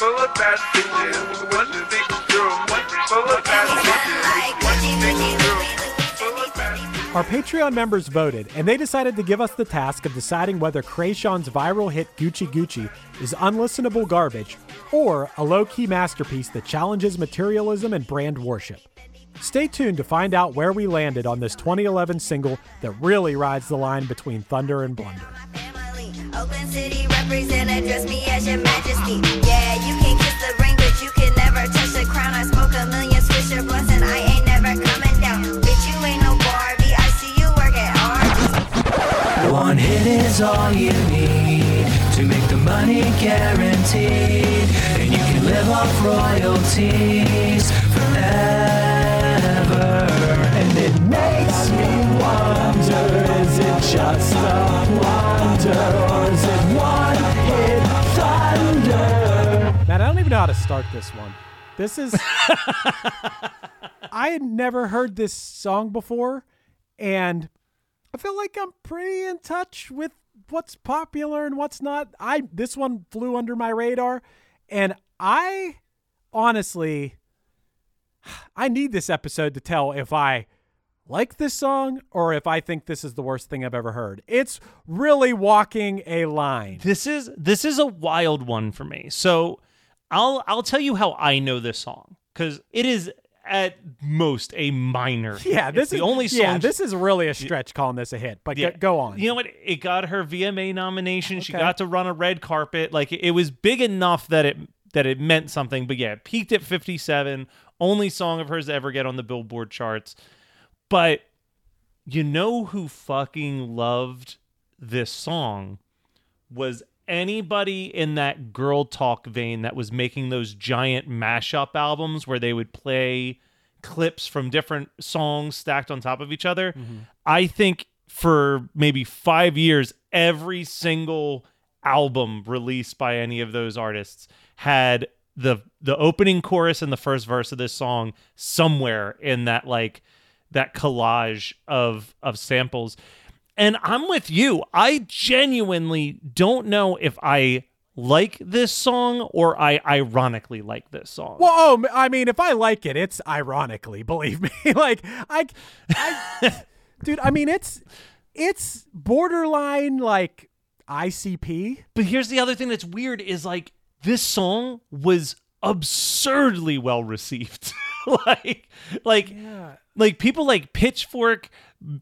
full of bad full of. Our Patreon members voted, and they decided to give us the task of deciding whether Kreayshawn's viral hit Gucci Gucci is unlistenable garbage or a low key masterpiece that challenges materialism and brand worship. Stay tuned to find out where we landed on this 2011 single that really rides the line between thunder and blunder. Oakland City represent, address me as your majesty. Yeah, you can kiss the ring, but you can never touch the crown. I smoke a million Swisher blunts and I ain't never coming down. Bitch, you ain't no Barbie. I see you work at art. One hit is all you need to make the money guaranteed. And you can live off royalties forever. And it makes me wonder is it just a wonder or is it one hit thunder? Matt, I don't even know how to start this one. This is. I had never heard this song before, and I feel like I'm pretty in touch with what's popular and what's not. I this one flew under my radar, and I honestly, I need this episode to tell if I like this song or if I think this is the worst thing I've ever heard. It's really walking a line. This is this is a wild one for me. So I'll I'll tell you how I know this song because it is at most a minor. hit. Yeah, It's this the is only song. Yeah, this is really a stretch calling this a hit. But Yeah. go- go on. You know what? It got her VMA nomination. She got to run a red carpet. Like it was big enough that it that it meant something. But yeah, it peaked at 57. Only song of hers to ever get on the Billboard charts. But you know who fucking loved this song was anybody in that girl talk vein that was making those giant mashup albums where they would play clips from different songs stacked on top of each other. Mm-hmm. I think for maybe 5 years every single album released by any of those artists had the the opening chorus and the first verse of this song somewhere in that like that collage of of samples. And I'm with you. I genuinely don't know if I like this song or I ironically like this song. Well, oh, I mean, if I like it, it's ironically, believe me. like, I, I dude, I mean, it's, it's borderline like ICP. But here's the other thing that's weird is like this song was absurdly well received. like like like people like Pitchfork,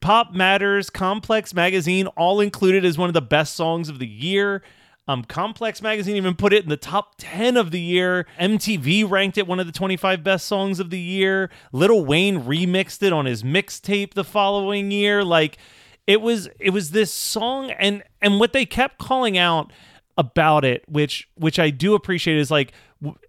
Pop Matters, Complex Magazine all included as one of the best songs of the year. Um, Complex magazine even put it in the top 10 of the year. MTV ranked it one of the 25 best songs of the year. Little Wayne remixed it on his mixtape the following year. Like it was it was this song and and what they kept calling out about it, which which I do appreciate, is like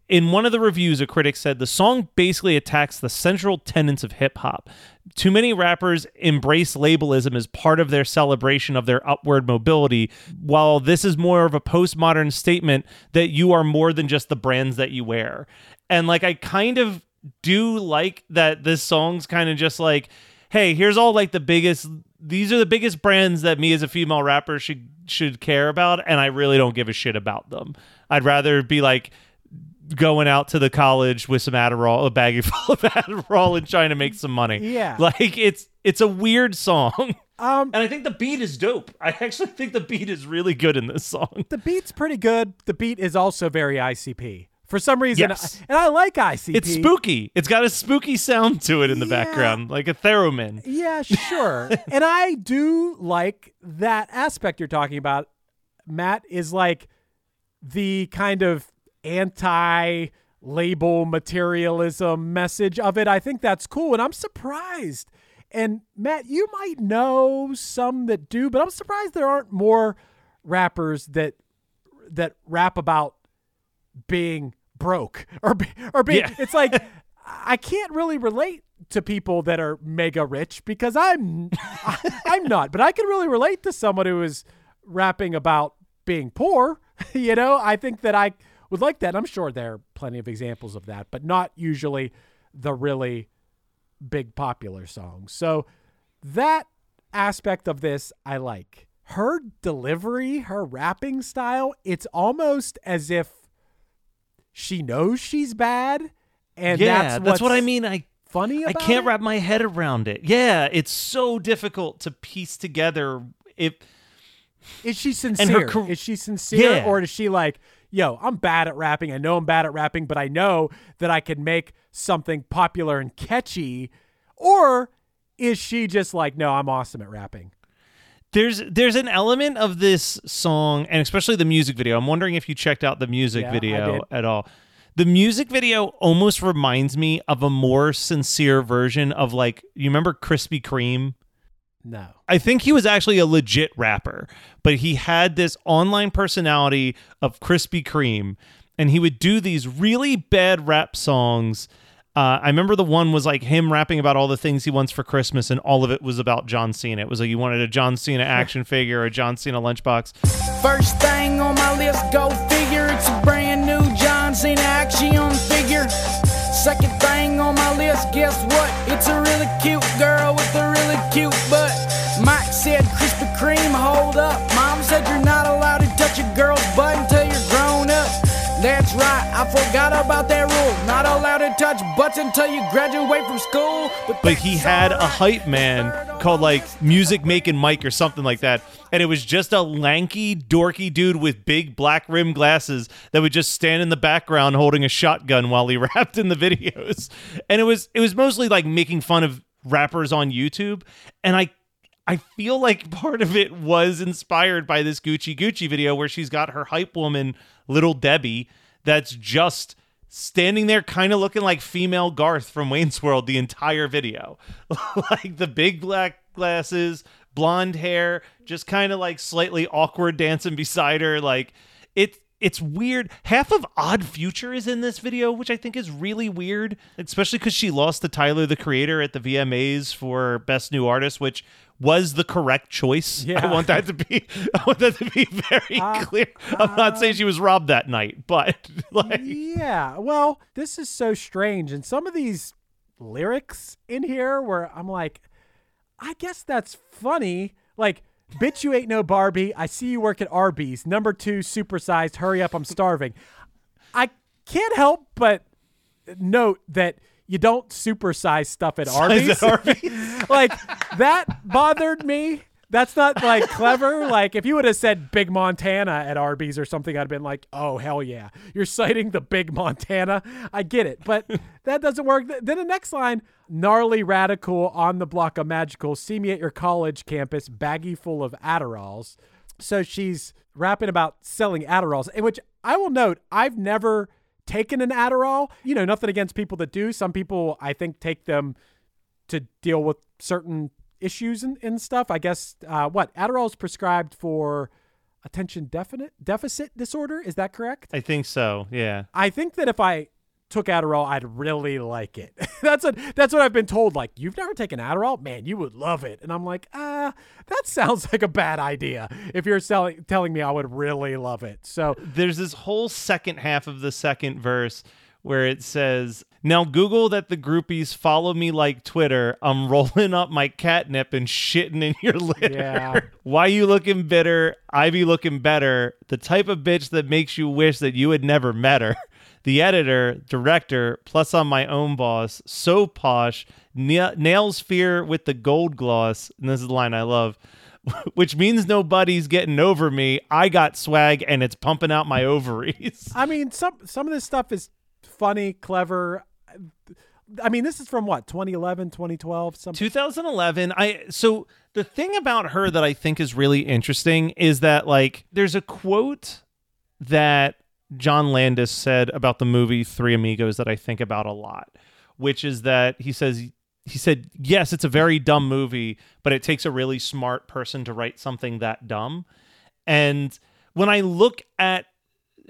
in one of the reviews, a critic said the song basically attacks the central tenets of hip hop. Too many rappers embrace labelism as part of their celebration of their upward mobility, while this is more of a postmodern statement that you are more than just the brands that you wear. And like I kind of do like that this song's kind of just like hey, here's all like the biggest these are the biggest brands that me as a female rapper should should care about and I really don't give a shit about them. I'd rather be like going out to the college with some Adderall, a baggie full of Adderall and trying to make some money. Yeah. Like it's it's a weird song. Um, And I think the beat is dope. I actually think the beat is really good in this song. the beat's pretty good. The beat is also very ICP. For some reason, Yes. and I like ICP. It's spooky. It's got a spooky sound to it in the Yeah. background, like a theremin. Yeah, sure. and I do like that aspect you're talking about. Matt is like the kind of anti label materialism message of it. I think that's cool. And I'm surprised. And Matt, you might know some that do, but I'm surprised there aren't more rappers that that rap about being broke or be, or being Yeah. it's like I can't really relate to people that are mega rich because I'm I, I'm not, but I can really relate to someone who is rapping about being poor. You know, I think that I would like that. I'm sure there are plenty of examples of that, but not usually the really big popular songs. So that aspect of this I like. Her delivery, her rapping style, it's almost as if she knows she's bad and yeah, that's, that's, what I mean. I Funny I can't it? wrap my head around it. Yeah, it's so difficult to piece together if Is she sincere? is she sincere, Yeah. or is she like, "Yo, I'm bad at rapping. I know I'm bad at rapping, but I know that I can make something popular and catchy," or is she just like, "No, I'm awesome at rapping"? there's there's an element of this song and especially the music video. I'm wondering if you checked out the music Yeah, video at all. The music video almost reminds me of a more sincere version of like you remember Krispy Kreme? No. I think he was actually a legit rapper, but he had this online personality of Krispy Kreme, and he would do these really bad rap songs. Uh, I remember the one was like him rapping about all the things he wants for Christmas, and all of it was about John Cena. It was like you wanted a John Cena action figure or a John Cena lunchbox. First thing on my list, go figure. It's a brand new John Cena action figure. Second thing on my list, guess what? It's a really cute girl with a really cute butt. Mike said, Krispy Kreme, hold up. Mom said you're not allowed to touch a girl's butt until you're grown up. That's right, I forgot about that rule. Not allowed to touch butts until you graduate from school. But he that's had a hype man called like Music Making Mike or something like that. And it was just a lanky, dorky dude with big black rim glasses that would just stand in the background holding a shotgun while he rapped in the videos. And it was it was mostly like making fun of rappers on YouTube. And I I feel like part of it was inspired by this Gucci Gucci video where she's got her hype woman, Little Debbie, that's just standing there kind of looking like female Garth from Wayne's World the entire video. like the big black glasses, blonde hair, just kind of like slightly awkward dancing beside her. Like it it's weird. Half of Odd Future is in this video, which I think is really weird, especially because she lost to Tyler the Creator at the VMAs for Best New Artist, which was the correct choice. I want that to be I want that to be very ah, clear. I'm not saying she was robbed that night, but like Yeah. Well, this is so strange. And some of these lyrics in here where I'm like, I guess that's funny. Like, bitch, you ain't no Barbie. I see you work at Arby's. Number two, supersized. Hurry up, I'm starving. I can't help but note that you don't supersize stuff at Arby's. at Arby's. like, that bothered me. That's not like clever. Like if you would have said Big Montana at Arby's or something, I'd have been like, "Oh hell yeah, you're citing the Big Montana." I get it, but that doesn't work. Then the next line: gnarly radical on the block of magical. See me at your college campus, baggy full of Adderalls. So she's rapping about selling Adderalls, in which I will note I've never taken an Adderall. You know, nothing against people that do. Some people I think take them to deal with certain issues and, and stuff. I guess uh, what Adderall is prescribed for attention definite deficit disorder. Is that correct? I think so. Yeah. I think that if I took Adderall, I'd really like it. that's what that's what I've been told. Like, you've never taken Adderall, man, you would love it. And I'm like, ah, that sounds like a bad idea. If you're selling telling me I would really love it, so There's this whole second half of the second verse where it says, Now Google that the groupies follow me like Twitter. I'm rolling up my catnip and shitting in your litter. Yeah. Why you looking bitter? I be looking better. The type of bitch that makes you wish that you had never met her. The editor, director, plus I'm my own boss. So posh. Na- nails fear with the gold gloss. And this is the line I love. Which means nobody's getting over me. I got swag and it's pumping out my ovaries. I mean, some some of this stuff is funny, clever. I mean, this is from what 2011, 2012, something. 2011 i so the thing about her that i think is really interesting is that like there's a quote that john landis said about the movie three amigos that i think about a lot which is that he says he said yes it's a very dumb movie but it takes a really smart person to write something that dumb and when i look at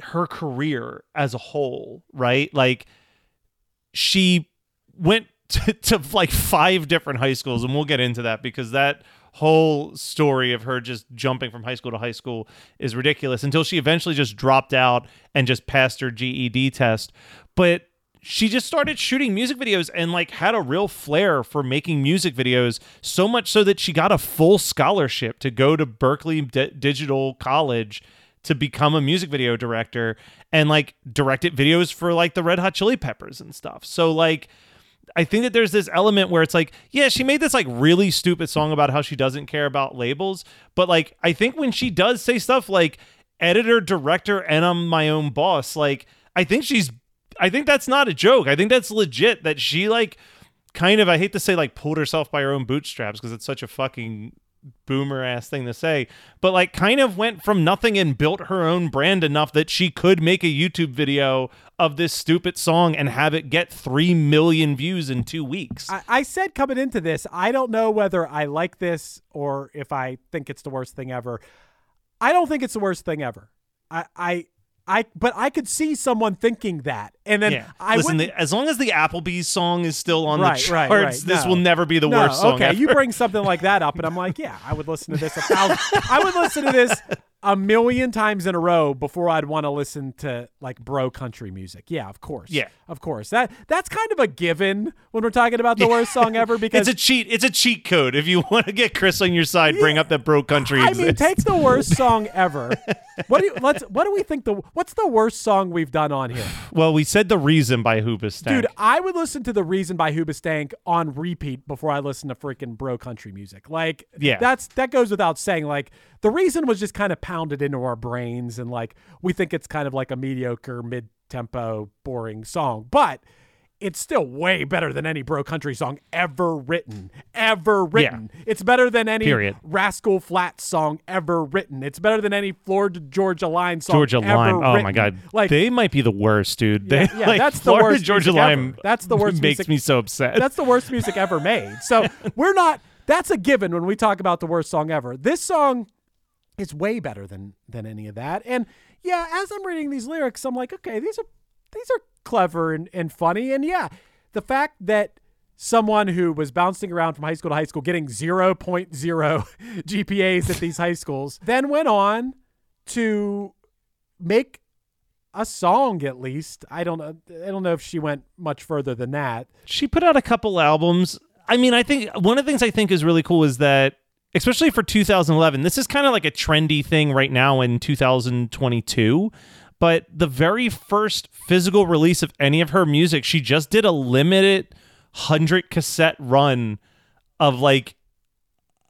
her career as a whole right? Like she went to, to like five different high schools and we'll get into that because that whole story of her just jumping from high school to high school is ridiculous until she eventually just dropped out and just passed her GED test. But she just started shooting music videos and like had a real flair for making music videos so much so that she got a full scholarship to go to Berkeley D- Digital College to become a music video director and like directed videos for like the Red Hot Chili Peppers and stuff. So like I think that there's this element where it's like, yeah, she made this like really stupid song about how she doesn't care about labels, but like I think when she does say stuff like editor, director, and I'm my own boss, like I think she's I think that's not a joke. I think that's legit that she like kind of I hate to say like pulled herself by her own bootstraps because it's such a fucking boomer ass thing to say, but like kind of went from nothing and built her own brand enough that she could make a YouTube video of this stupid song and have it get 3 million views in 2 weeks. I, I said coming into this, I don't know whether I like this or if I think it's the worst thing ever. I don't think it's the worst thing ever. I, I, I, but I could see someone thinking that, and then yeah. I Listen, the, as long as the Applebee's song is still on Right, the charts, right, right. this No. will never be the no, worst song okay, ever. you bring something like that up, and I'm like, yeah, I would listen to this a thousand. I would listen to this a million times in a row before I'd want to listen to like bro country music. Yeah, of course. Yeah. of course. That that's kind of a given when we're talking about the worst song ever because it's a cheat. It's a cheat code. If you want to get Chris on your side, bring up that bro country I exists. mean, take the worst song ever. What do you, let's what do we think the what's the worst song we've done on here? well, we said the reason by Hoobastank. Dude, I would listen to The Reason by Hoobastank on repeat before I listen to freaking bro country music. Like, Yeah. that's that goes without saying. Like, The Reason was just kind of pounded into our brains, and like we think it's kind of like a mediocre, mid-tempo, boring song, but. It's still way better than any bro country song ever written. Ever written. It's better than any Period. Rascal Flatts song ever written. It's better than any Florida Georgia Line song Georgia ever Lime. Oh my god, Like they might be the worst, dude. Yeah, They, yeah, like, that's the Florida worst Georgia ever. That's the worst Makes music- me so upset. that's the worst music ever made. So we're not. That's a given when we talk about the worst song ever. This song is way better than than any of that. And yeah, as I'm reading these lyrics, I'm like, okay, these are these are clever and, and funny. And yeah, the fact that someone who was bouncing around from high school to high school, getting 0.0 GPAs at these high schools, then went on to make a song at least. I don't know. I don't know if she went much further than that. she put out a couple albums. I mean, I think one of the things I think is really cool is that, especially for 2011, this is kind of like a trendy thing right now in 2022. But the very first physical release of any of her music, she just did a limited 100 cassette run of like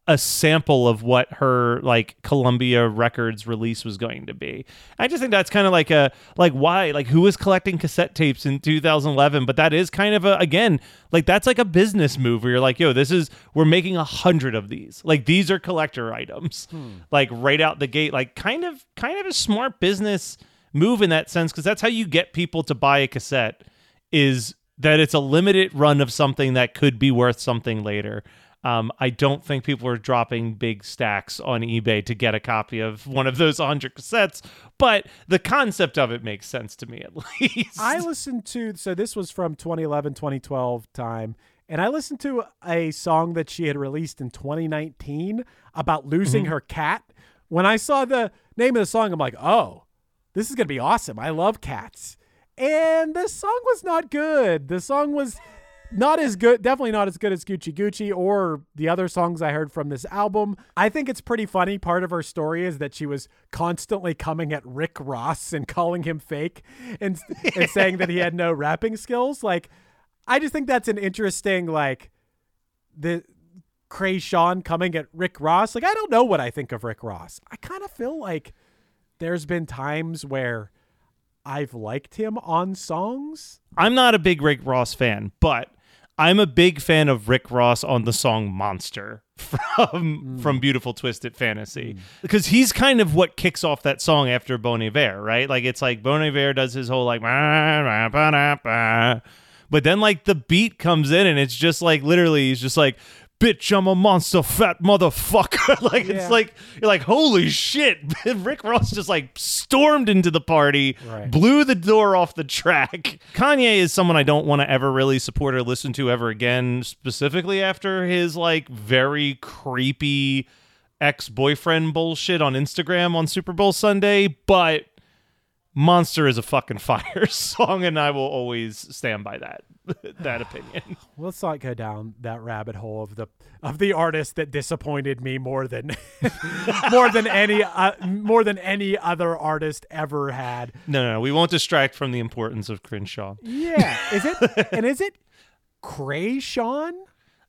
a sample of what her like Columbia Records release was going to be. I just think that's kind of like a like why like who was collecting cassette tapes in 2011? But that is kind of a again like that's like a business move where you're like, yo, this is we're making a hundred of these. Like these are collector items, hmm. like right out the gate. Like kind of kind of a smart business move in that sense because that's how you get people to buy a cassette is that it's a limited run of something that could be worth something later. Um, I don't think people are dropping big stacks on eBay to get a copy of one of those 100 cassettes, but the concept of it makes sense to me at least. I listened to so this was from 2011 2012 time and I listened to a song that she had released in 2019 about losing Mm-hmm. her cat. When I saw the name of the song I'm like, "Oh, this is going to be awesome. I love cats." And the song was not good. The song was not as good, definitely not as good as Gucci Gucci or the other songs I heard from this album. I think it's pretty funny. Part of her story is that she was constantly coming at Rick Ross and calling him fake and, and saying that he had no rapping skills. Like, I just think that's an interesting, like, the Kreayshawn coming at Rick Ross. Like, I don't know what I think of Rick Ross. I kind of feel like there's been times where I've liked him on songs. I'm not a big Rick Ross fan, but I'm a big fan of Rick Ross on the song Monster from mm. from Beautiful Twisted Fantasy. Mm. Because he's kind of what kicks off that song after Bon Iver, right? Like it's like Bon Iver does his whole like but then like the beat comes in and it's just like literally he's just like bitch I'm a monster fat motherfucker like Yeah. it's like you're like holy shit Rick Ross just like stormed into the party Right. blew the door off the track. Kanye is someone I don't want to ever really support or listen to ever again, specifically after his like very creepy ex boyfriend bullshit on Instagram on Super Bowl Sunday. But Monster is a fucking fire song, and I will always stand by that that opinion. let's not go down that rabbit hole of the of the artist that disappointed me more than more than any uh, more than any other artist ever had. No, no, no, we won't distract from the importance of Crenshaw. Yeah, is it and is it Kreayshawn?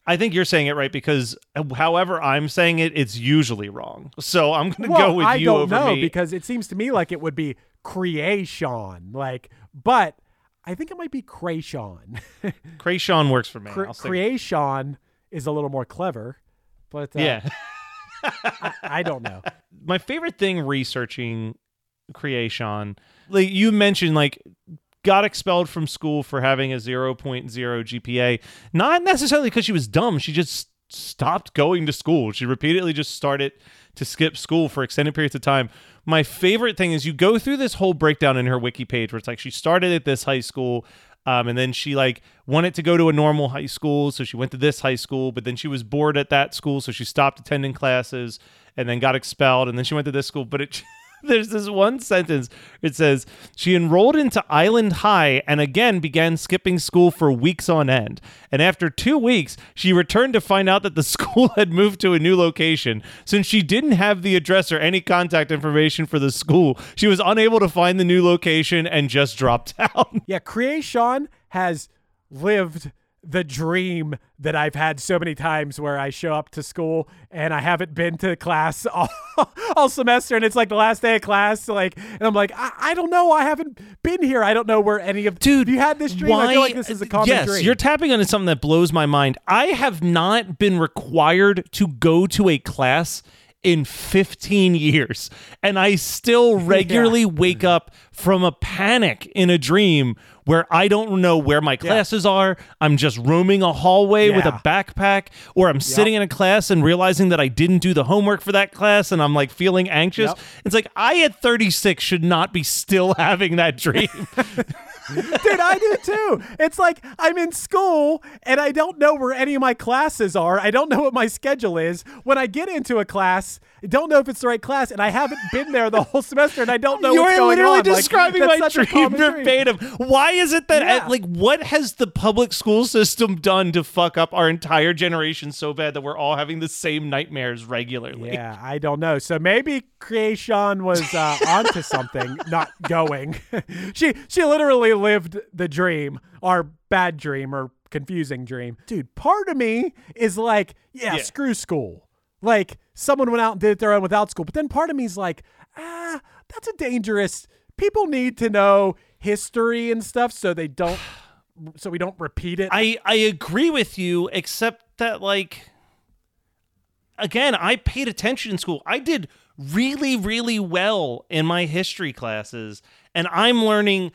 I think you're saying it right because uh, however I'm saying it, it's usually wrong. So I'm going to Well, go with I you don't over know me. because it seems to me like it would be creation, like, but I think it might be Kreayshawn. Kreayshawn works for me. Cre- creation is a little more clever, but uh, yeah. I, I don't know. my favorite thing researching creation like you mentioned like got expelled from school for having a 0.0 gpa not necessarily because she was dumb she just stopped going to school. She repeatedly just started to skip school for extended periods of time. My favorite thing is you go through this whole breakdown in her wiki page where it's like she started at this high school um, and then she like wanted to go to a normal high school so she went to this high school but then she was bored at that school so she stopped attending classes and then got expelled and then she went to this school but it there's this one sentence. It says she enrolled into island high and again began skipping school for weeks on end. And after two weeks she returned to find out that the school had moved to a new location. Since she didn't have the address or any contact information for the school she was unable to find the new location and just dropped out. Yeah, creation has lived the dream that I've had so many times where I show up to school and I haven't been to class all, all semester and it's like the last day of class like and I'm like I, I don't know. I haven't been here. I don't know where any of Dude, you had this dream. I feel like this is a common yes, dream. you're tapping onto something that blows my mind. I have not been required to go to a class in 15 years, and I still regularly wake up from a panic in a dream where I don't know where my classes are. I'm just roaming a hallway with a backpack, or I'm sitting in a class and realizing that I didn't do the homework for that class, and I'm like feeling anxious. Yep. It's like I at 36 should not be still having that dream. Dude, I do too. It's like I'm in school and I don't know where any of my classes are. I don't know what my schedule is. When I get into a class, I don't know if it's the right class, and I haven't been there the whole semester, and I don't know You're what's going literally on. Describing that's my dream verbatim. Why is it that Yeah. like what has the public school system done to fuck up our entire generation so bad that we're all having the same nightmares regularly? Yeah, I don't know. So maybe Creation was uh, onto something, not going. she she literally lived the dream, or bad dream, or confusing dream. Dude, part of me is like, yeah, Yeah. screw school. Like someone went out and did it their own without school. But then part of me is like, ah, that's a dangerous. People need to know history and stuff so they don't, so we don't repeat it. I I agree with you, except that like again, I paid attention in school. I did really, really well in my history classes, and I'm learning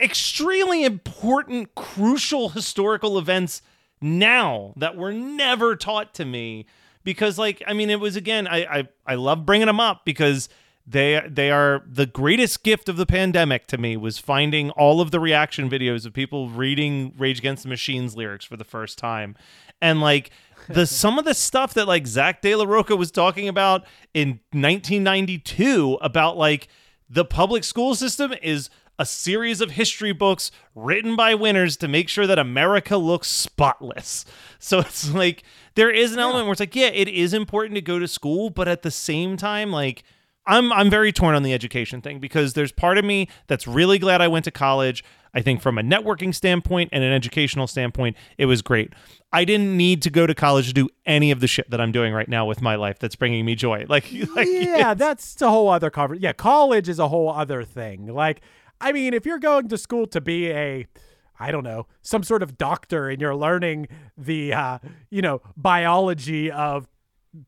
extremely important, crucial historical events now that were never taught to me. Because, like, I mean, it was again, I I, I love bringing them up because they they are the greatest gift of the pandemic to me was finding all of the reaction videos of people reading Rage Against the Machines lyrics for the first time, and like the some of the stuff that like Zach De La Rocha was talking about in 1992 about like the public school system is a series of history books written by winners to make sure that America looks spotless. So it's like there is an element where it's like, yeah, it is important to go to school, but at the same time, like I'm I'm very torn on the education thing because there's part of me that's really glad I went to college. I think from a networking standpoint and an educational standpoint, it was great. I didn't need to go to college to do any of the shit that I'm doing right now with my life that's bringing me joy. Like, like yeah, that's a whole other conversation. Yeah, college is a whole other thing. Like, I mean, if you're going to school to be a, I don't know, some sort of doctor and you're learning the, uh, you know, biology of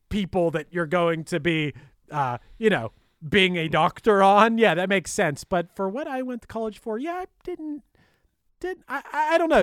people that you're going to be, uh, you know, being a doctor on, yeah, that makes sense. But for what I went to college for, yeah, I didn't, did I? I I don't know.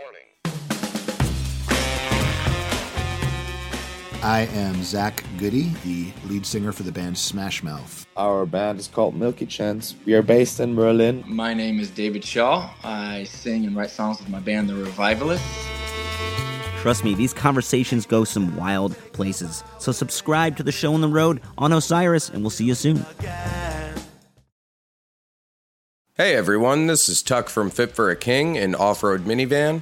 I am Zach Goode, the lead singer for the band Smash Mouth. Our band is called Milky Chance. We are based in Berlin. My name is David Shaw. I sing and write songs with my band, The Revivalists. Trust me, these conversations go some wild places. So, subscribe to the show on the road on Osiris, and we'll see you soon. Hey everyone, this is Tuck from Fit for a King, an off road minivan.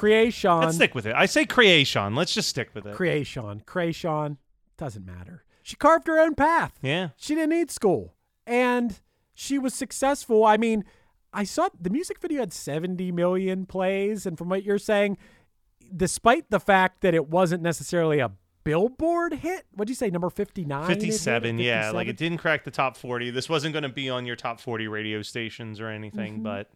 creation. Let's stick with it. I say creation. Let's just stick with it. Creation. Creation. Doesn't matter. She carved her own path. Yeah. She didn't need school. And she was successful. I mean, I saw the music video had 70 million plays. And from what you're saying, despite the fact that it wasn't necessarily a billboard hit, what'd you say, number 59? 57, yeah. Like it didn't crack the top 40. This wasn't going to be on your top 40 radio stations or anything, Mhm. but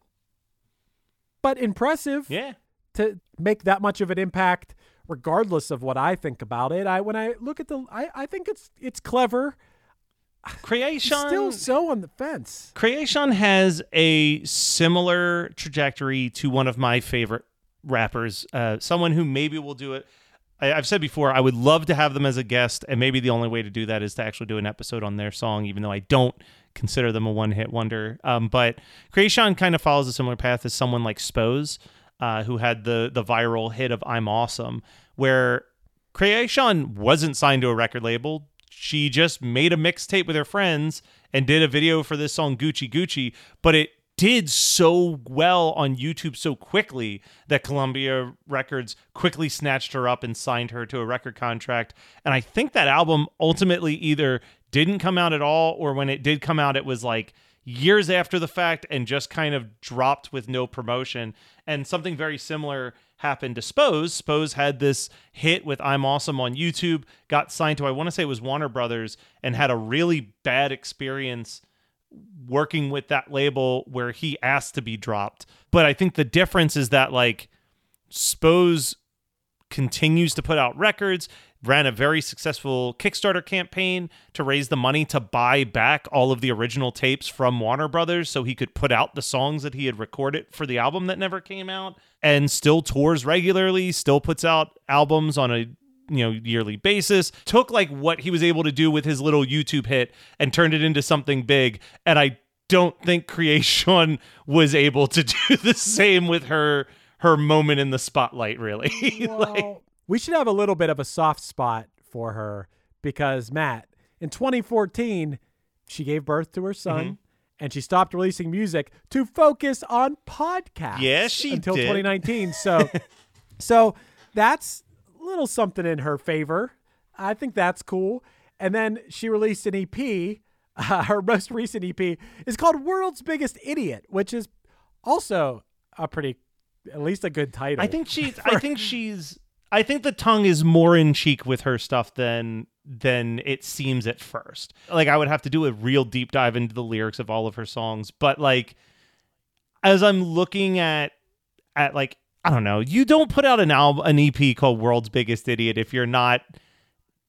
But impressive. yeah. To make that much of an impact regardless of what I think about it. I when I look at the I, I think it's it's clever. Creation Still so on the fence. Creation has a similar trajectory to one of my favorite rappers, uh, someone who maybe will do it. I, I've said before, I would love to have them as a guest, and maybe the only way to do that is to actually do an episode on their song, even though I don't consider them a one hit wonder. Um, but Creation kind of follows a similar path as someone like Spose, uh, who had the the viral hit of "I'm Awesome," where Creation wasn't signed to a record label. She just made a mixtape with her friends and did a video for this song Gucci Gucci, but it did so well on YouTube so quickly that Columbia Records quickly snatched her up and signed her to a record contract. And I think that album ultimately either didn't come out at all or when it did come out it was like years after the fact and just kind of dropped with no promotion. And something very similar happened to Spose. Spose had this hit with I'm Awesome on YouTube, got signed to I want to say it was Warner Brothers and had a really bad experience working with that label where he asked to be dropped. But I think the difference is that like Spose continues to put out records, ran a very successful Kickstarter campaign to raise the money to buy back all of the original tapes from Warner Brothers so he could put out the songs that he had recorded for the album that never came out and still tours regularly, still puts out albums on a you know yearly basis. Took like what he was able to do with his little youtube hit and turned it into something big and i don't think creation was able to do the same with her her moment in the spotlight really. Like we should have a little bit of a soft spot for her because Matt, in 2014, she gave birth to her son Mhm. and she stopped releasing music to focus on podcasts. Yeah, she until did. 2019. So, so that's a little something in her favor. I think that's cool. And then she released an EP. Uh, her most recent EP is called "World's Biggest Idiot," which is also a pretty, at least a good title. I think she's. I think she's. I think the tongue is more in cheek with her stuff than than it seems at first. Like I would have to do a real deep dive into the lyrics of all of her songs, but like as I'm looking at at like I don't know, you don't put out an album an EP called World's Biggest Idiot if you're not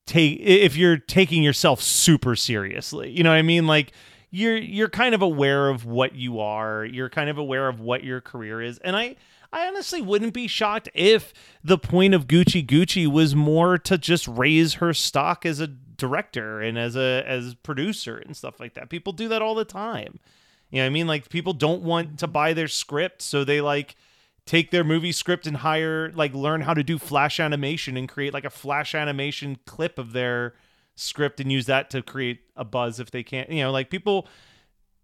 take if you're taking yourself super seriously. You know what I mean? Like you're you're kind of aware of what you are. You're kind of aware of what your career is. And I I honestly wouldn't be shocked if the point of Gucci Gucci was more to just raise her stock as a director and as a as producer and stuff like that. People do that all the time. You know I mean? Like people don't want to buy their script, so they like take their movie script and hire like learn how to do flash animation and create like a flash animation clip of their script and use that to create a buzz if they can't you know like people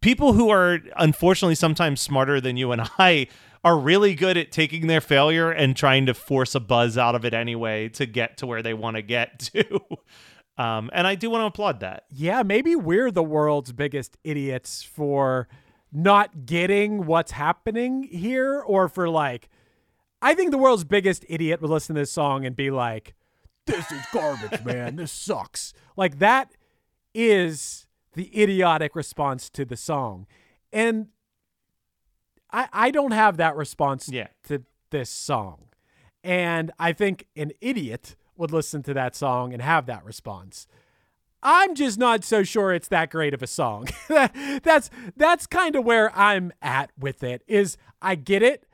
people who are unfortunately sometimes smarter than you and I are really good at taking their failure and trying to force a buzz out of it anyway to get to where they want to get to um and I do want to applaud that yeah, maybe we're the world's biggest idiots for not getting what's happening here or for like I think the world's biggest idiot would listen to this song and be like, This is garbage, man. This sucks. Like that is the idiotic response to the song. And I I don't have that response Yeah. to this song. And I think an idiot would listen to that song and have that response. I'm just not so sure it's that great of a song. that's that's kind of where I'm at with it. Is I get it.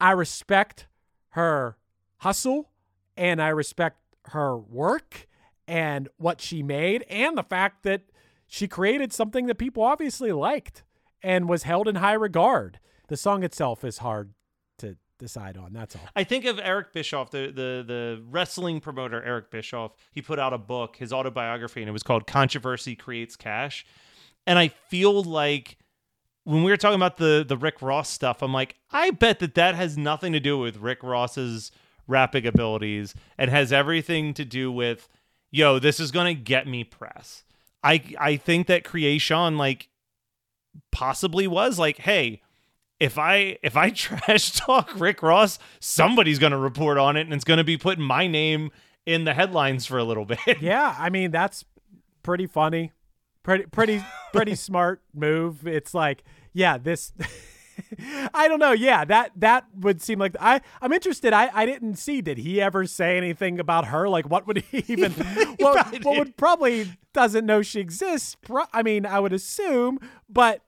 I respect her hustle and I respect her work and what she made and the fact that she created something that people obviously liked and was held in high regard. The song itself is hard to decide on. That's all. I think of Eric Bischoff, the, the the wrestling promoter Eric Bischoff. He put out a book, his autobiography, and it was called "Controversy Creates Cash." And I feel like when we were talking about the the Rick Ross stuff, I'm like, I bet that that has nothing to do with Rick Ross's rapping abilities and has everything to do with, yo, this is gonna get me press. I I think that Creation like possibly was like, hey, if I if I trash talk Rick Ross, somebody's gonna report on it, and it's gonna be putting my name in the headlines for a little bit. Yeah, I mean that's pretty funny. Pretty pretty pretty smart move. It's like, yeah, this I don't know. Yeah, that that would seem like I I'm interested. I I didn't see did he ever say anything about her? Like what would he even what, what would probably doesn't know she exists. Pro- I mean, I would assume, but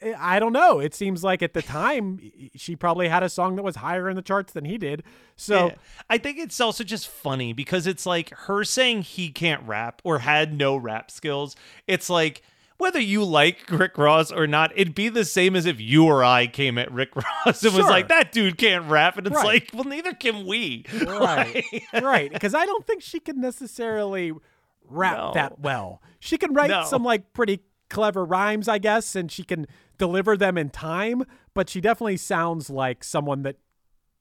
eh, I don't know. It seems like at the time she probably had a song that was higher in the charts than he did. So Yeah. I think it's also just funny because it's like her saying he can't rap or had no rap skills. It's like whether you like Rick Ross or not, it'd be the same as if you or I came at Rick Ross and was like, that dude can't rap. And it's Right. like, well, neither can we. right right because i don't think she can necessarily rap No. that well she can write No. some like pretty clever rhymes, I guess, and she can deliver them in time, but she definitely sounds like someone that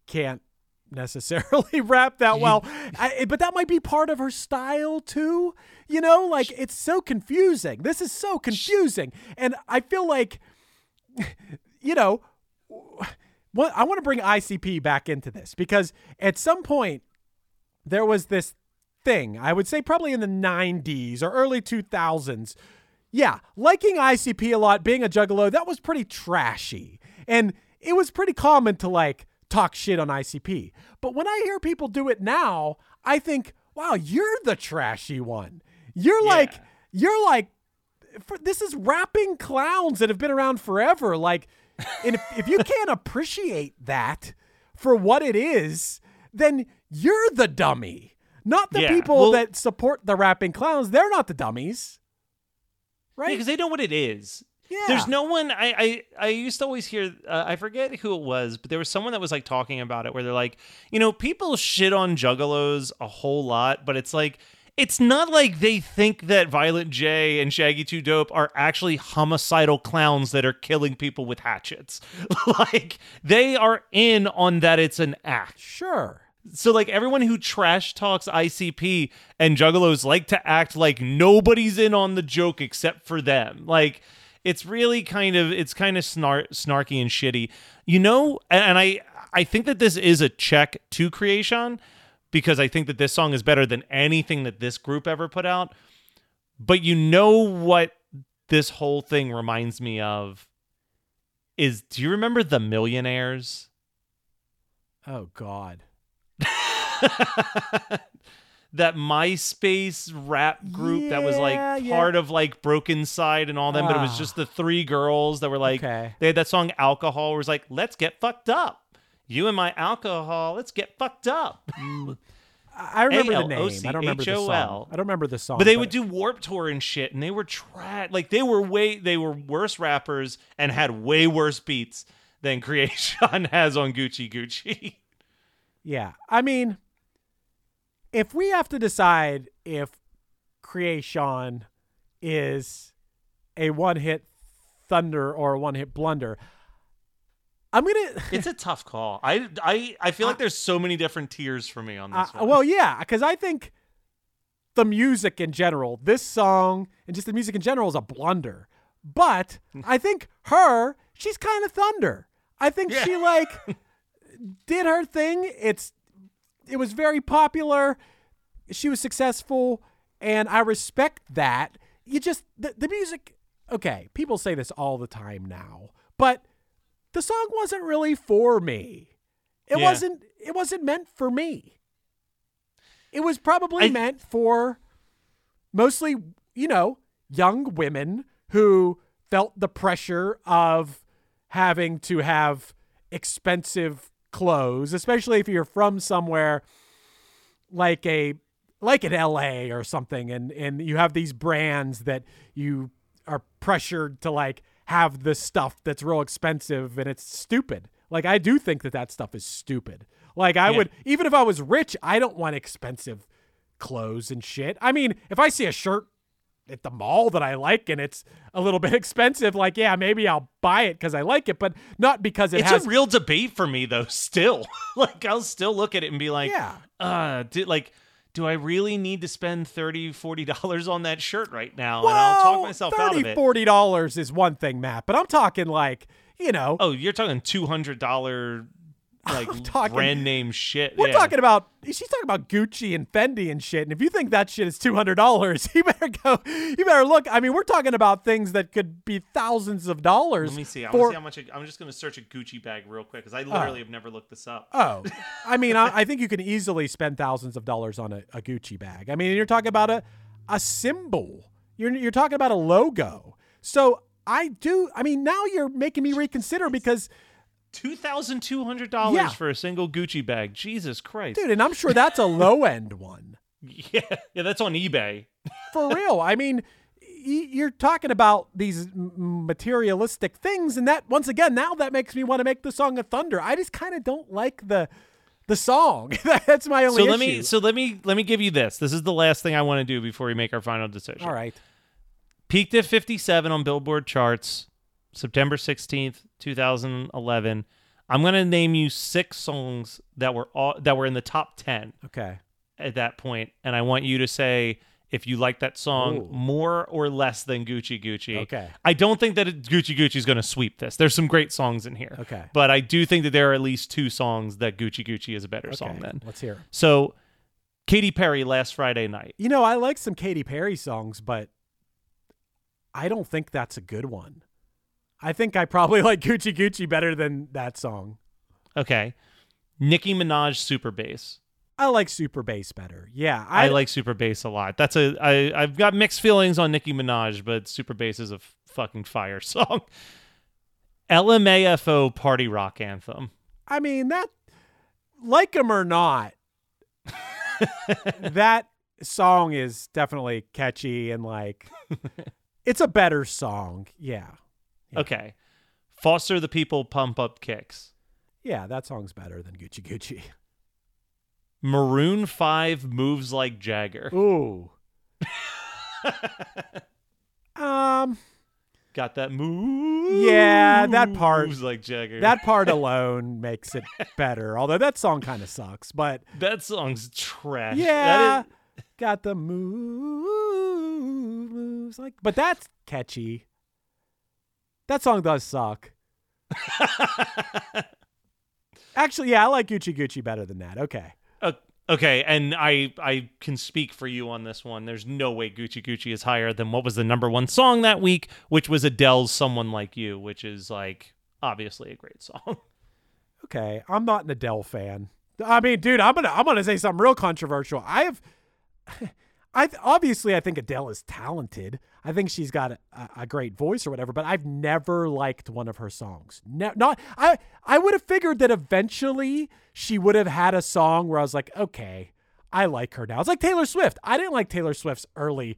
can't necessarily rap that well. I, eh, but that might be part of her style too. You know, like it's so confusing. This is so confusing. And I feel like, you know, what I want to bring ICP back into this because at some point there was this thing, I would say probably in the 90s or early 2000s. Yeah, liking ICP a lot, being a juggalo, that was pretty trashy. And it was pretty common to like talk shit on ICP. But when I hear people do it now, I think, wow, you're the trashy one. You're like, you're like, for, this is rapping clowns that have been around forever. Like, and if, if you can't appreciate that for what it is, then you're the dummy. Not the Yeah, people well- that support the rapping clowns. They're not the dummies. Right? because they know what it is. Yeah. There's no one. I I, I used to always hear. Uh, I forget who it was, but there was someone that was like talking about it, where they're like, you know, people shit on juggalos a whole lot, but it's like. It's not like they think that Violent J and Shaggy Two Dope are actually homicidal clowns that are killing people with hatchets. like they are in on that it's an act. Sure. So like everyone who trash talks ICP and juggalos like to act like nobody's in on the joke except for them. Like it's really kind of it's kind of snar- snarky and shitty. You know, and, and I I think that this is a check to Kreayshawn because I think that this song is better than anything that this group ever put out. But you know what this whole thing reminds me of is do you remember the Millionaires? Oh God. that MySpace rap group that was like Yeah, yeah. part of like Brokencyde and all them, but it was Ah. just the three girls that were like Okay. they had that song Alcohol where it was like, let's get fucked up. You and my alcohol, let's get fucked up. I remember the name. I don't remember the song. I don't remember the song. But they would do Warped Tour and shit, and they were trash. Like they were way, they were worse rappers and had way worse beats than Kreayshawn has on Gucci Gucci. Yeah. I mean, if we have to decide if Kreayshawn is a one hit thunder or a one hit blunder, I'm going to. it's a tough call. I I I feel like there's so many different tiers for me on this Uh, one. well, yeah, because I think the music in general, this song and just the music in general is a blunder. But I think her, she's kind of thunder. I think she like did her thing. It's it was very popular. She was successful, and I respect that. You just the, the music. Okay, people say this all the time now, but the song wasn't really for me. It Yeah. wasn't. It wasn't meant for me. It was probably I- meant for mostly, you know, young women who felt the pressure of having to have expensive clothes, especially if you're from somewhere like a like in LA or something and and you have these brands that you are pressured to like have this stuff that's real expensive and it's stupid. Like I do think that that stuff is stupid. Like I Yeah. would even if I was rich, I don't want expensive clothes and shit. I mean, if I see a shirt at the mall that I like and it's a little bit expensive, like yeah, maybe I'll buy it because I like it, but not because it it's has a real debate for me though. Still, like I'll still look at it and be like, Yeah. uh, do, like. Do I really need to spend $30, $40 on that shirt right now? and I'll talk myself out of it. Forty dollars is one thing, Matt, but I'm talking like you know. Oh, you're talking $200 like talking- brand name shit. We're yeah. talking about she's talking about Gucci and Fendi and shit. And if you think that shit is two hundred dollars, you better go. You better look. I mean, we're talking about things that could be thousands of dollars. Let me see. I for, see how much. I, I'm just going to search a Gucci bag real quick because I oh. literally have never looked this up. Oh, I mean, I, I think you can easily spend thousands of dollars on a, a Gucci bag. I mean, you're talking about a a symbol. You're you're talking about a logo. So I do. I mean, now you're making me reconsider because, Two thousand two hundred dollars Yeah. for a single Gucci bag. Jesus Christ, dude, and I'm sure that's a low end one. Yeah, yeah, that's on eBay. for real. I mean, you're talking about these materialistic things, and that once again, now that makes me want to make the song a thunder. I just kind of don't like the the song. That's my only So let me. So let me. Let me give you this. This is the last thing I want to do before we make our final decision. All right. Peaked at 57 on Billboard charts, September 16th, 2011. I'm going to name you six songs that were all, that were in the top 10 Okay. at that point, and I want you to say if you like that song Ooh. more or less than Gucci Gucci. Okay. I don't think that it, Gucci Gucci is going to sweep this. There's some great songs in here. Okay. But I do think that there are at least two songs that Gucci Gucci is a better song Okay, than. let's hear. So, Katy Perry, Last Friday Night. You know, I like some Katy Perry songs, but I don't think that's a good one. I think I probably like Gucci Gucci better than that song. Okay. Nicki Minaj, Super Bass. I like Super Bass better. Yeah, I, like Super Bass a lot. That's a I I've got mixed feelings on Nicki Minaj, but Super Bass is a f- fucking fire song. LMFAO party rock anthem. I mean that, like them or not, that song is definitely catchy and like, it's a better song. Yeah, Okay. Foster the People Pump Up Kicks. yeah, that song's better than Gucci Gucci. Maroon 5 Moves Like Jagger. Ooh. um. Got that move. Yeah, that part. Moves like Jagger. That part alone makes it better. Although that song kind of sucks, but that song's trash. yeah, got the move, moves like. But that's catchy. That song does suck. Actually, yeah, I like Gucci Gucci better than that. Okay. Uh, okay, and I I can speak for you on this one. There's no way Gucci Gucci is higher than what was the number one song that week, which was Adele's "Someone Like You," which is like obviously a great song. Okay, I'm not an Adele fan. I mean, dude, I'm gonna I'm gonna say something real controversial. I have, I obviously I think Adele is talented. I think she's got a, a great voice or whatever. But I've never liked one of her songs. Not I I would have figured that eventually she would have had a song where I was like, okay, I like her now. It's like Taylor Swift. I didn't like Taylor Swift's early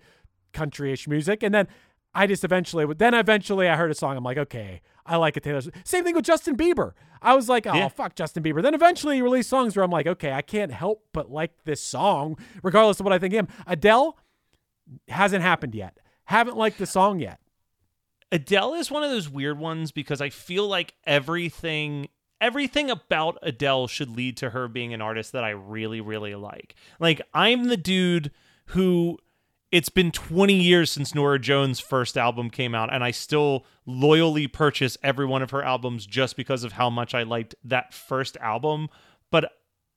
country-ish music, and then I just eventually, then eventually I heard a song. I'm like, okay, I like a Taylor. Same thing with Justin Bieber. I was like, oh Yeah. fuck Justin Bieber. Then eventually he released songs where I'm like, okay, I can't help but like this song, regardless of what I think of him. Adele hasn't happened yet. Haven't liked the song yet. Adele is one of those weird ones because I feel like everything everything about Adele should lead to her being an artist that I really really like. Like I'm the dude who it's been 20 years since Norah Jones' first album came out and I still loyally purchase every one of her albums just because of how much I liked that first album,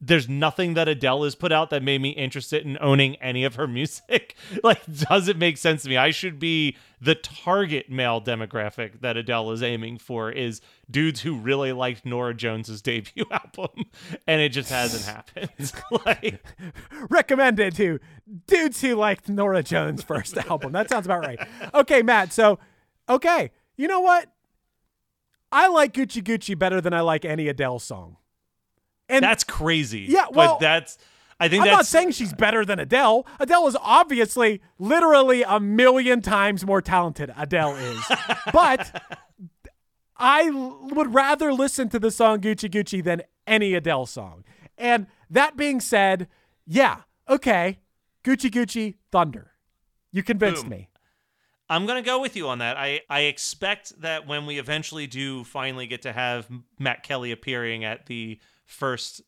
there's nothing that Adele has put out that made me interested in owning any of her music. like, doesn't make sense to me. I should be the target male demographic that Adele is aiming for is dudes who really liked Norah Jones's debut album, and it just hasn't happened. like, Recommended to dudes who liked Norah Jones' first album. That sounds about right. Okay, Matt. So, okay, you know what? I like Gucci Gucci better than I like any Adele song. And that's crazy. Yeah, well, but that's. I think I'm that's not saying she's better than Adele. Adele is obviously literally a million times more talented. Adele is. but I would rather listen to the song Gucci Gucci than any Adele song. And that being said, yeah, okay. Gucci Gucci Thunder. You convinced Boom. me. I'm gonna go with you on that. I I expect that when we eventually do finally get to have Matt Kelly appearing at the first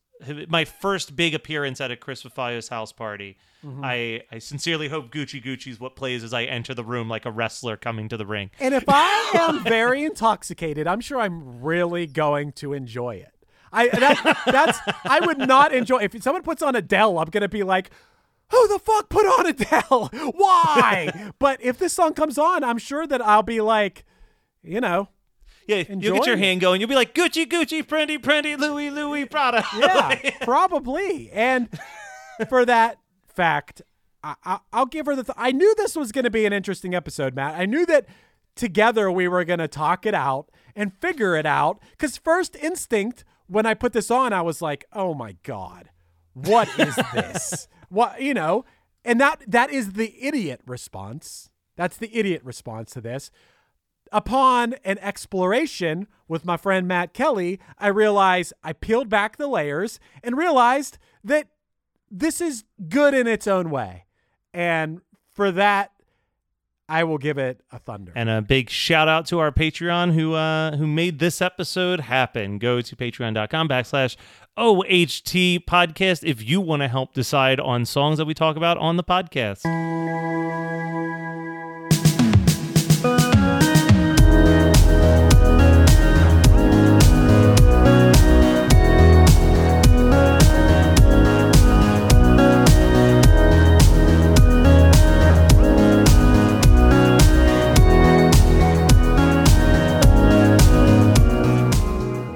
my first big appearance at a Chris Fafalios' house party. Mhm. I I sincerely hope Gucci Gucci's what plays as I enter the room like a wrestler coming to the ring. And if I am very intoxicated, I'm sure I'm really going to enjoy it. I that, that's I would not enjoy if someone puts on Adele. I'm gonna be like, who the fuck put on Adele? Why? but if this song comes on, I'm sure that I'll be like, you know, Yeah, you'll get your hand going. You'll be like Gucci Gucci, Prendy Prendy, Louis Louis Prada. yeah, probably. And for that fact, I, I, I'll give her the. Th- I knew this was going to be an interesting episode, Matt. I knew that together we were going to talk it out and figure it out. Because first instinct, when I put this on, I was like, "Oh my god, what is this? what you know?" And that that is the idiot response. That's the idiot response to this upon an exploration with my friend Matt Kelly, I realized I peeled back the layers and realized that this is good in its own way. And for that, I will give it a thunder. And a big shout out to our Patreon who uh, who made this episode happen. Go to patreon.com backslash OHT podcast if you want to help decide on songs that we talk about on the podcast.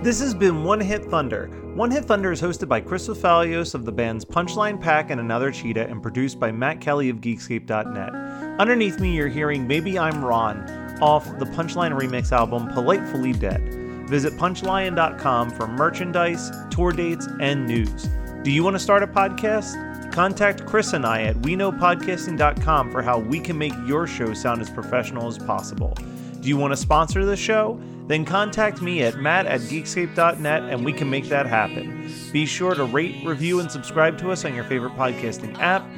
This has been One Hit Thunder. One Hit Thunder is hosted by Chris Fafalios of the bands Punchline Pack and Another Cheetah and produced by Matt Kelly of Geekscape.net. Underneath me, you're hearing Maybe I'm Ron off the Punchline Remix album Politefully Dead. Visit punchline.com for merchandise, tour dates, and news. Do you want to start a podcast? Contact Chris and I at WeKnowPodcasting.com for how we can make your show sound as professional as possible. Do you want to sponsor the show? Then contact me at matt at geekscape.net and we can make that happen. Be sure to rate, review, and subscribe to us on your favorite podcasting app.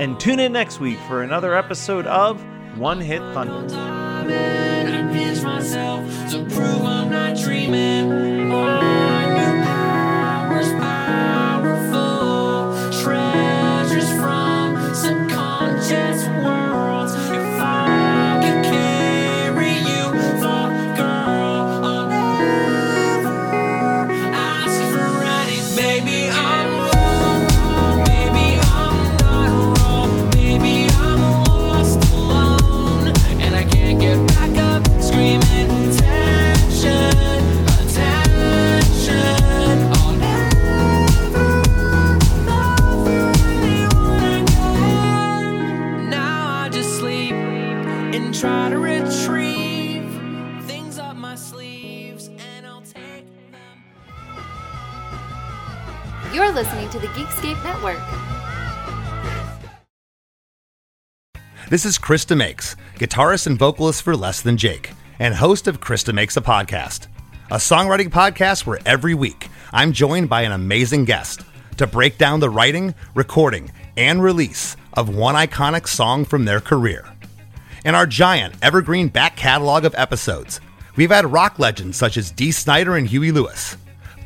And tune in next week for another episode of One Hit Thunder. Network. This is Chris DeMakes, guitarist and vocalist for Less Than Jake, and host of Chris DeMakes a Podcast, a songwriting podcast where every week I'm joined by an amazing guest to break down the writing, recording, and release of one iconic song from their career. In our giant evergreen back catalog of episodes, we've had rock legends such as Dee Snider and Huey Lewis,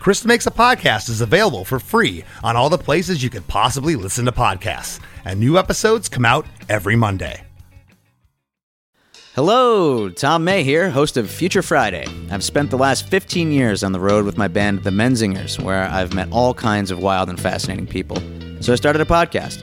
Chris DeMakes a Podcast is available for free on all the places you could possibly listen to podcasts, and new episodes come out every Monday. Hello, Tom May here, host of Future Friday. I've spent the last 15 years on the road with my band, The Menzingers, where I've met all kinds of wild and fascinating people. So I started a podcast.